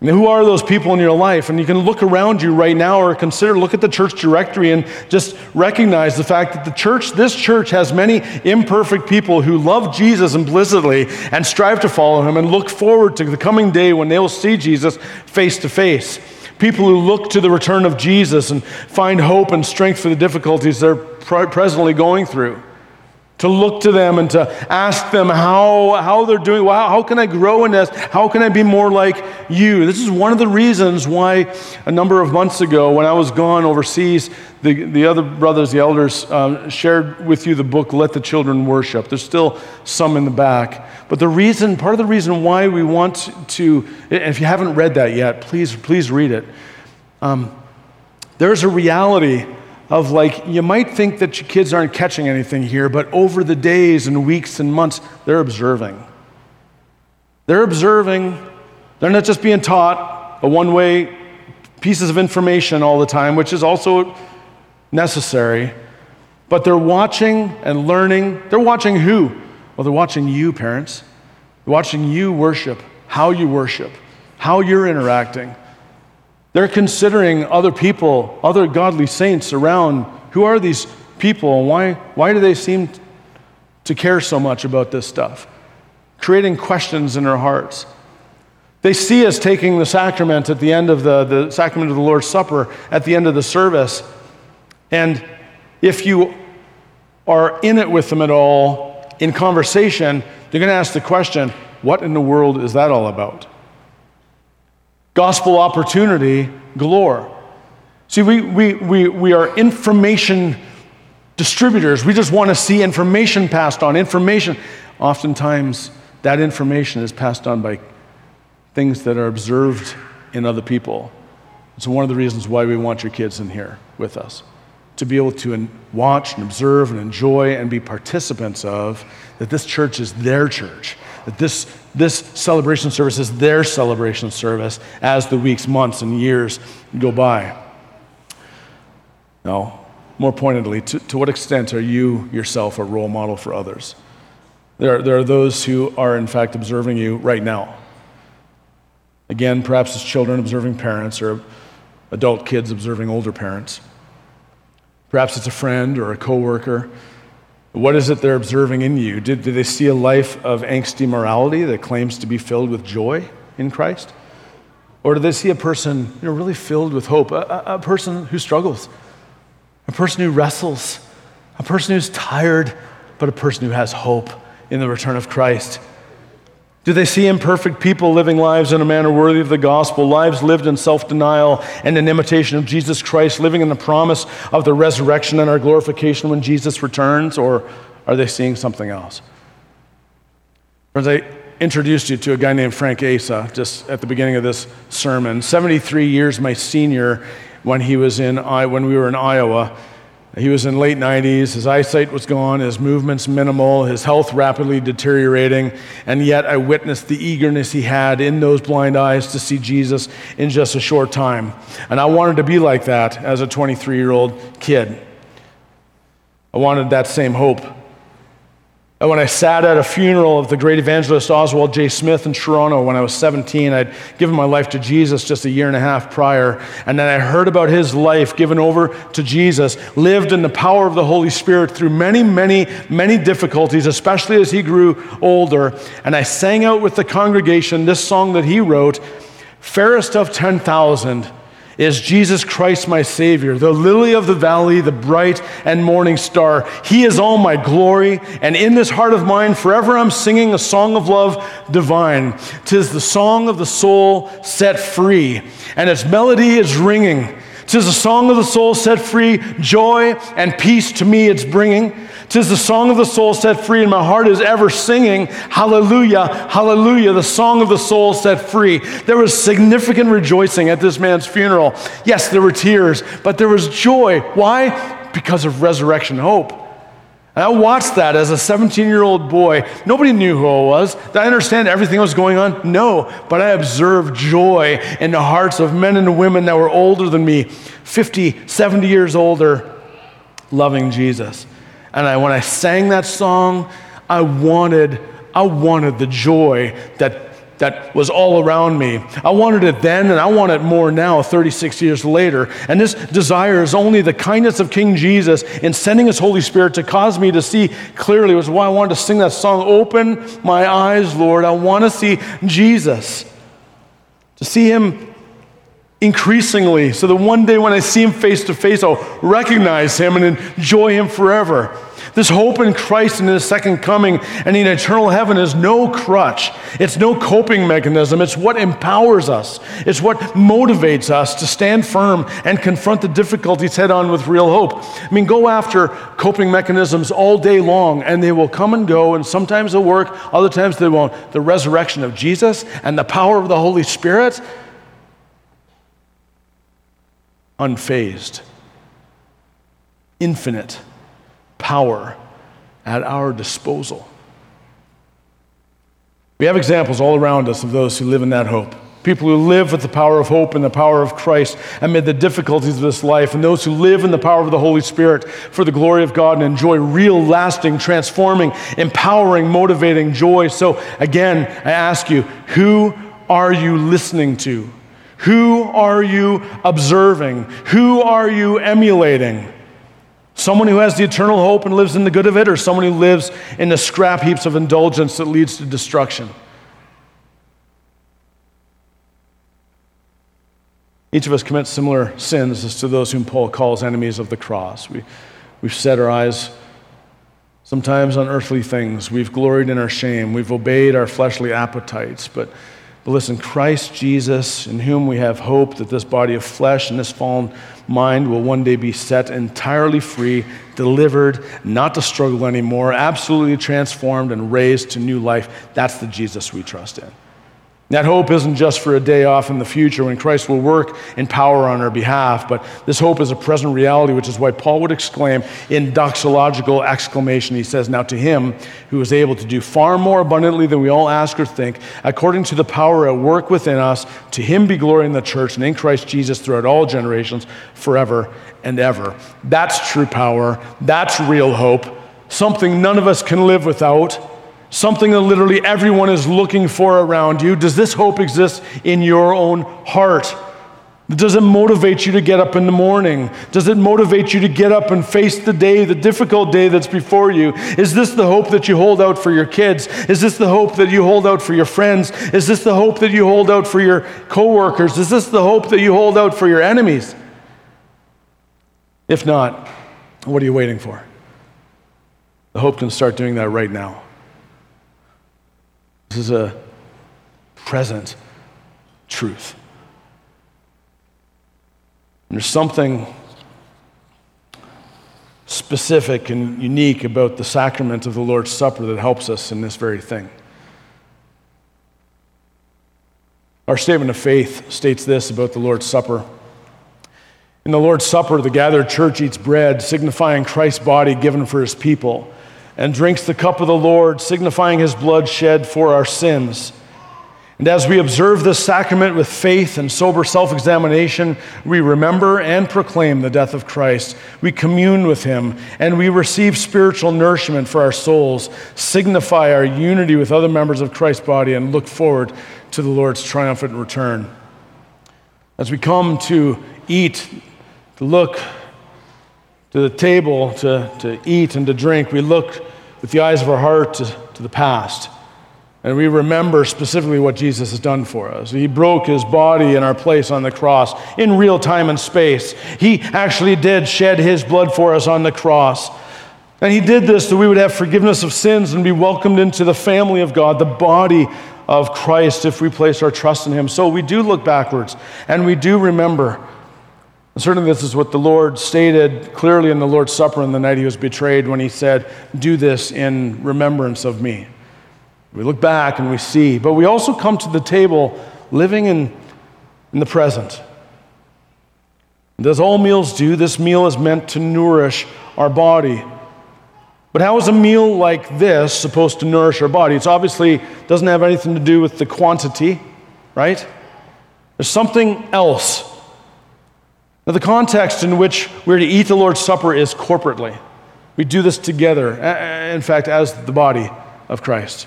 And who are those people in your life? And you can look around you right now or consider, look at the church directory and just recognize the fact that the church, this church, has many imperfect people who love Jesus implicitly and strive to follow him and look forward to the coming day when they will see Jesus face to face. People who look to the return of Jesus and find hope and strength for the difficulties they're presently going through to look to them and to ask them how, how they're doing. Well, how can I grow in this? How can I be more like you? This is one of the reasons why a number of months ago, when I was gone overseas, the, the other brothers, the elders, um, shared with you the book, Let the Children Worship. There's still some in the back. But the reason, part of the reason why we want to, if you haven't read that yet, please, please read it. Um, there's a reality of like, you might think that your kids aren't catching anything here, but over the days and weeks and months, they're observing. They're observing. They're not just being taught a one way pieces of information all the time, which is also necessary, but they're watching and learning. They're watching who? Well, they're watching you, parents. They're watching you worship, how you worship, how you're interacting. They're considering other people, other godly saints around. Who are these people and why, why do they seem to care so much about this stuff? Creating questions in their hearts. They see us taking the sacrament at the end of the, the sacrament of the Lord's Supper at the end of the service. And if you are in it with them at all in conversation, they're going to ask the question what in the world is that all about? Gospel opportunity galore. See, we, we, we, we are information distributors. We just want to see information passed on. Information, oftentimes, that information is passed on by things that are observed in other people. It's one of the reasons why we want your kids in here with us to be able to watch and observe and enjoy and be participants of that this church is their church that this, this celebration service is their celebration service as the weeks, months, and years go by. Now, more pointedly, to, to what extent are you yourself a role model for others? There are, there are those who are, in fact, observing you right now. Again, perhaps as children observing parents or adult kids observing older parents. Perhaps it's a friend or a coworker what is it they're observing in you? Did, did they see a life of angsty morality that claims to be filled with joy in Christ? Or do they see a person you know, really filled with hope, a, a, a person who struggles, a person who wrestles, a person who's tired, but a person who has hope in the return of Christ? Do they see imperfect people living lives in a manner worthy of the gospel, lives lived in self denial and in imitation of Jesus Christ, living in the promise of the resurrection and our glorification when Jesus returns? Or are they seeing something else? Friends, I introduced you to a guy named Frank Asa just at the beginning of this sermon. 73 years my senior when, he was in, when we were in Iowa. He was in late 90s, his eyesight was gone, his movements minimal, his health rapidly deteriorating, and yet I witnessed the eagerness he had in those blind eyes to see Jesus in just a short time. And I wanted to be like that as a 23 year old kid. I wanted that same hope. When I sat at a funeral of the great evangelist Oswald J. Smith in Toronto when I was 17, I'd given my life to Jesus just a year and a half prior. And then I heard about his life given over to Jesus, lived in the power of the Holy Spirit through many, many, many difficulties, especially as he grew older. And I sang out with the congregation this song that he wrote Fairest of 10,000 is Jesus Christ, my Savior, the lily of the valley, the bright and morning star. He is all my glory, and in this heart of mine, forever I'm singing a song of love divine. Tis the song of the soul set free, and its melody is ringing. Tis the song of the soul set free, joy and peace to me it's bringing. Tis the song of the soul set free, and my heart is ever singing, Hallelujah, Hallelujah, the song of the soul set free. There was significant rejoicing at this man's funeral. Yes, there were tears, but there was joy. Why? Because of resurrection hope. And I watched that as a 17 year old boy. Nobody knew who I was. Did I understand everything that was going on? No. But I observed joy in the hearts of men and women that were older than me 50, 70 years older, loving Jesus. And I, when I sang that song, I wanted, I wanted the joy that, that was all around me. I wanted it then, and I want it more now, 36 years later. And this desire is only the kindness of King Jesus in sending His Holy Spirit to cause me to see clearly. Was why I wanted to sing that song, Open My Eyes, Lord. I want to see Jesus, to see Him increasingly, so that one day when I see him face to face, I'll recognize him and enjoy him forever. This hope in Christ and his second coming and in eternal heaven is no crutch. It's no coping mechanism. It's what empowers us. It's what motivates us to stand firm and confront the difficulties head on with real hope. I mean, go after coping mechanisms all day long and they will come and go, and sometimes they'll work, other times they won't. The resurrection of Jesus and the power of the Holy Spirit unfazed, infinite power at our disposal. We have examples all around us of those who live in that hope. People who live with the power of hope and the power of Christ amid the difficulties of this life, and those who live in the power of the Holy Spirit for the glory of God and enjoy real, lasting, transforming, empowering, motivating joy. So, again, I ask you, who are you listening to? Who are you observing? Who are you emulating? Someone who has the eternal hope and lives in the good of it, or someone who lives in the scrap heaps of indulgence that leads to destruction? Each of us commits similar sins as to those whom Paul calls enemies of the cross. We, we've set our eyes sometimes on earthly things. We've gloried in our shame. We've obeyed our fleshly appetites. But but listen, Christ Jesus, in whom we have hope that this body of flesh and this fallen mind will one day be set entirely free, delivered, not to struggle anymore, absolutely transformed and raised to new life. That's the Jesus we trust in. That hope isn't just for a day off in the future when Christ will work in power on our behalf, but this hope is a present reality, which is why Paul would exclaim in doxological exclamation. He says, Now to him who is able to do far more abundantly than we all ask or think, according to the power at work within us, to him be glory in the church and in Christ Jesus throughout all generations, forever and ever. That's true power. That's real hope. Something none of us can live without something that literally everyone is looking for around you? Does this hope exist in your own heart? Does it motivate you to get up in the morning? Does it motivate you to get up and face the day, the difficult day that's before you? Is this the hope that you hold out for your kids? Is this the hope that you hold out for your friends? Is this the hope that you hold out for your coworkers? Is this the hope that you hold out for your enemies? If not, what are you waiting for? The hope can start doing that right now. This is a present truth. And there's something specific and unique about the sacrament of the Lord's Supper that helps us in this very thing. Our statement of faith states this about the Lord's Supper. In the Lord's Supper, the gathered church eats bread, signifying Christ's body given for his people and drinks the cup of the Lord, signifying his blood shed for our sins. And as we observe this sacrament with faith and sober self examination, we remember and proclaim the death of Christ. We commune with him and we receive spiritual nourishment for our souls, signify our unity with other members of Christ's body, and look forward to the Lord's triumphant return. As we come to eat, to look to the table, to, to eat and to drink, we look with the eyes of our heart to, to the past and we remember specifically what Jesus has done for us. He broke his body in our place on the cross in real time and space. He actually did shed his blood for us on the cross. And he did this so we would have forgiveness of sins and be welcomed into the family of God, the body of Christ, if we place our trust in him. So we do look backwards and we do remember. And certainly, this is what the Lord stated clearly in the Lord's Supper on the night he was betrayed when he said, Do this in remembrance of me. We look back and we see, but we also come to the table living in, in the present. And as all meals do, this meal is meant to nourish our body. But how is a meal like this supposed to nourish our body? It's obviously doesn't have anything to do with the quantity, right? There's something else. Now, the context in which we're to eat the Lord's Supper is corporately. We do this together, in fact, as the body of Christ.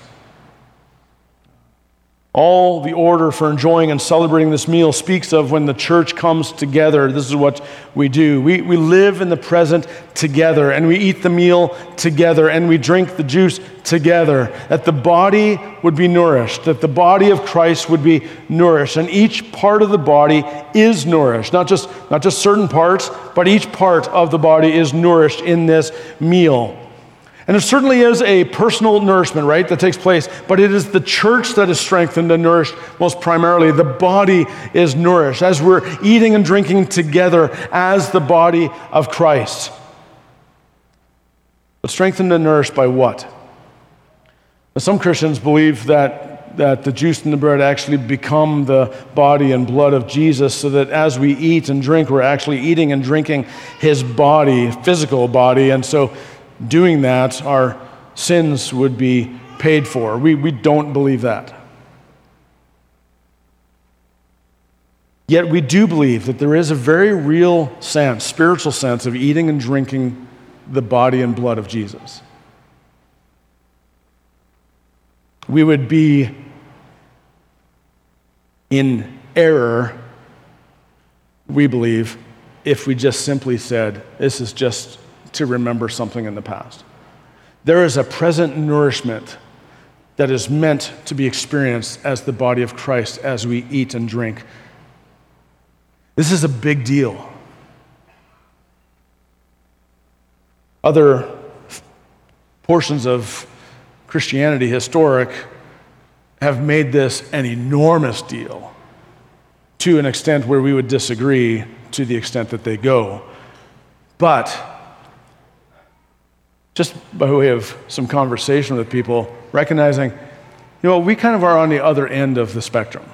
All the order for enjoying and celebrating this meal speaks of when the church comes together. This is what we do. We, we live in the present together, and we eat the meal together, and we drink the juice together. That the body would be nourished, that the body of Christ would be nourished. And each part of the body is nourished, not just, not just certain parts, but each part of the body is nourished in this meal. And there certainly is a personal nourishment, right, that takes place, but it is the church that is strengthened and nourished most primarily. The body is nourished as we're eating and drinking together as the body of Christ. But strengthened and nourished by what? Now, some Christians believe that, that the juice and the bread actually become the body and blood of Jesus, so that as we eat and drink, we're actually eating and drinking his body, physical body. And so doing that, our sins would be paid for. We, we don't believe that. Yet we do believe that there is a very real sense, spiritual sense, of eating and drinking the body and blood of Jesus. We would be in error, we believe, if we just simply said, This is just to remember something in the past. There is a present nourishment that is meant to be experienced as the body of Christ as we eat and drink. This is a big deal. Other portions of Christianity, historic, have made this an enormous deal to an extent where we would disagree to the extent that they go. But just by way of some conversation with people, recognizing, you know, we kind of are on the other end of the spectrum.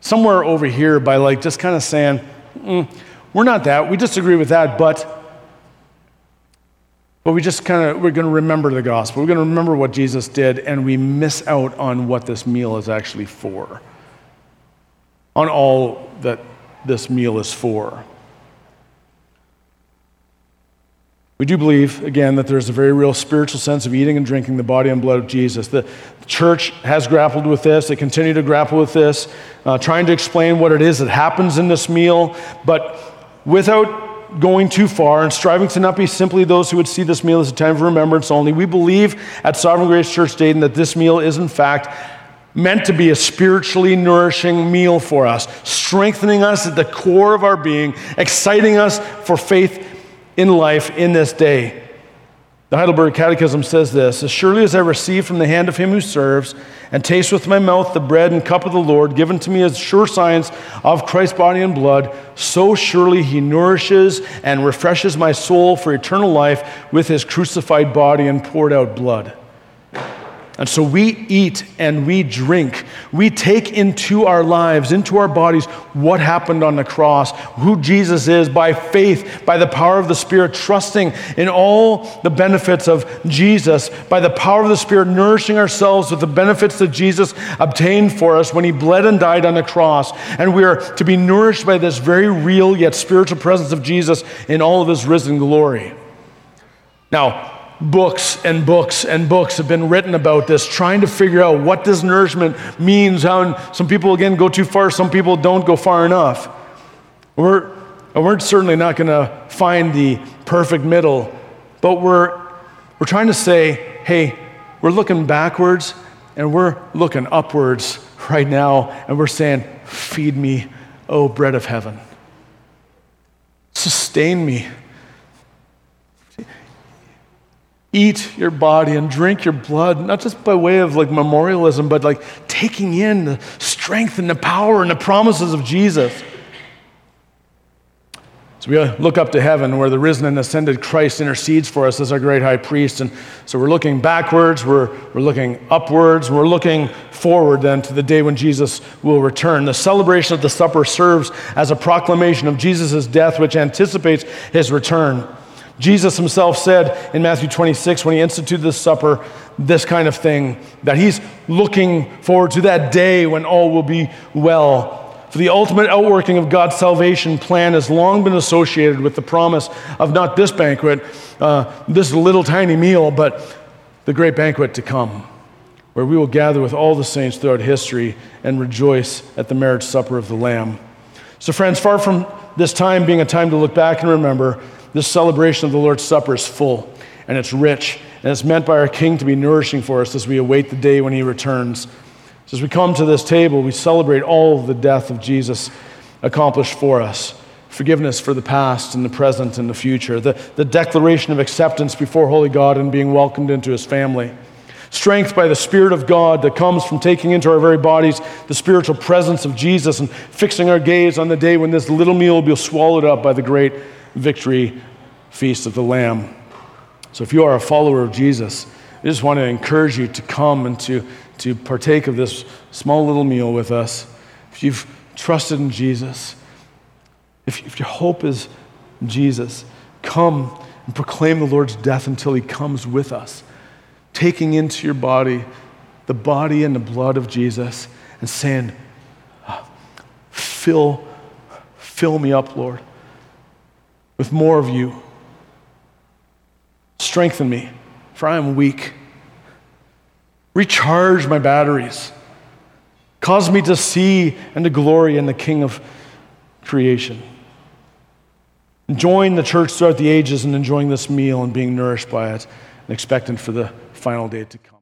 Somewhere over here by like just kind of saying, mm, we're not that, we disagree with that, but but we just kind of we're going to remember the gospel. We're going to remember what Jesus did and we miss out on what this meal is actually for. On all that this meal is for. We do believe, again, that there's a very real spiritual sense of eating and drinking the body and blood of Jesus. The church has grappled with this. They continue to grapple with this, uh, trying to explain what it is that happens in this meal, but without going too far and striving to not be simply those who would see this meal as a time of remembrance only. We believe at Sovereign Grace Church Dayton that this meal is, in fact, meant to be a spiritually nourishing meal for us, strengthening us at the core of our being, exciting us for faith in life in this day. The Heidelberg Catechism says this As surely as I receive from the hand of him who serves, and taste with my mouth the bread and cup of the Lord, given to me as sure signs of Christ's body and blood, so surely he nourishes and refreshes my soul for eternal life with his crucified body and poured out blood. And so we eat and we drink. We take into our lives, into our bodies, what happened on the cross, who Jesus is by faith, by the power of the Spirit, trusting in all the benefits of Jesus, by the power of the Spirit, nourishing ourselves with the benefits that Jesus obtained for us when he bled and died on the cross. And we are to be nourished by this very real yet spiritual presence of Jesus in all of his risen glory. Now, books and books and books have been written about this, trying to figure out what this nourishment means. How some people again go too far, some people don't go far enough. We're we're certainly not going to find the perfect middle, but we're we're trying to say, hey, we're looking backwards and we're looking upwards right now, and we're saying, feed me, oh bread of heaven. Sustain me eat your body and drink your blood, not just by way of like memorialism, but like taking in the strength and the power and the promises of Jesus. So we look up to heaven where the risen and ascended Christ intercedes for us as our great high priest. And so we're looking backwards, we're, we're looking upwards, we're looking forward then to the day when Jesus will return. The celebration of the supper serves as a proclamation of Jesus' death, which anticipates his return. Jesus himself said in Matthew 26, when he instituted this supper, this kind of thing, that he's looking forward to that day when all will be well. For the ultimate outworking of God's salvation plan has long been associated with the promise of not this banquet, uh, this little tiny meal, but the great banquet to come, where we will gather with all the saints throughout history and rejoice at the marriage supper of the Lamb. So, friends, far from this time being a time to look back and remember, this celebration of the Lord's Supper is full and it's rich, and it's meant by our King to be nourishing for us as we await the day when he returns. So as we come to this table, we celebrate all of the death of Jesus accomplished for us forgiveness for the past and the present and the future, the, the declaration of acceptance before Holy God and being welcomed into his family. Strength by the Spirit of God that comes from taking into our very bodies the spiritual presence of Jesus and fixing our gaze on the day when this little meal will be swallowed up by the great victory feast of the Lamb. So if you are a follower of Jesus, I just want to encourage you to come and to, to partake of this small little meal with us. If you've trusted in Jesus, if, if your hope is Jesus, come and proclaim the Lord's death until he comes with us, taking into your body the body and the blood of Jesus and saying, ah, Fill, fill me up, Lord with more of you. Strengthen me, for I am weak. Recharge my batteries. Cause me to see and to glory in the King of creation. Join the church throughout the ages and enjoying this meal and being nourished by it and expectant for the final day to come.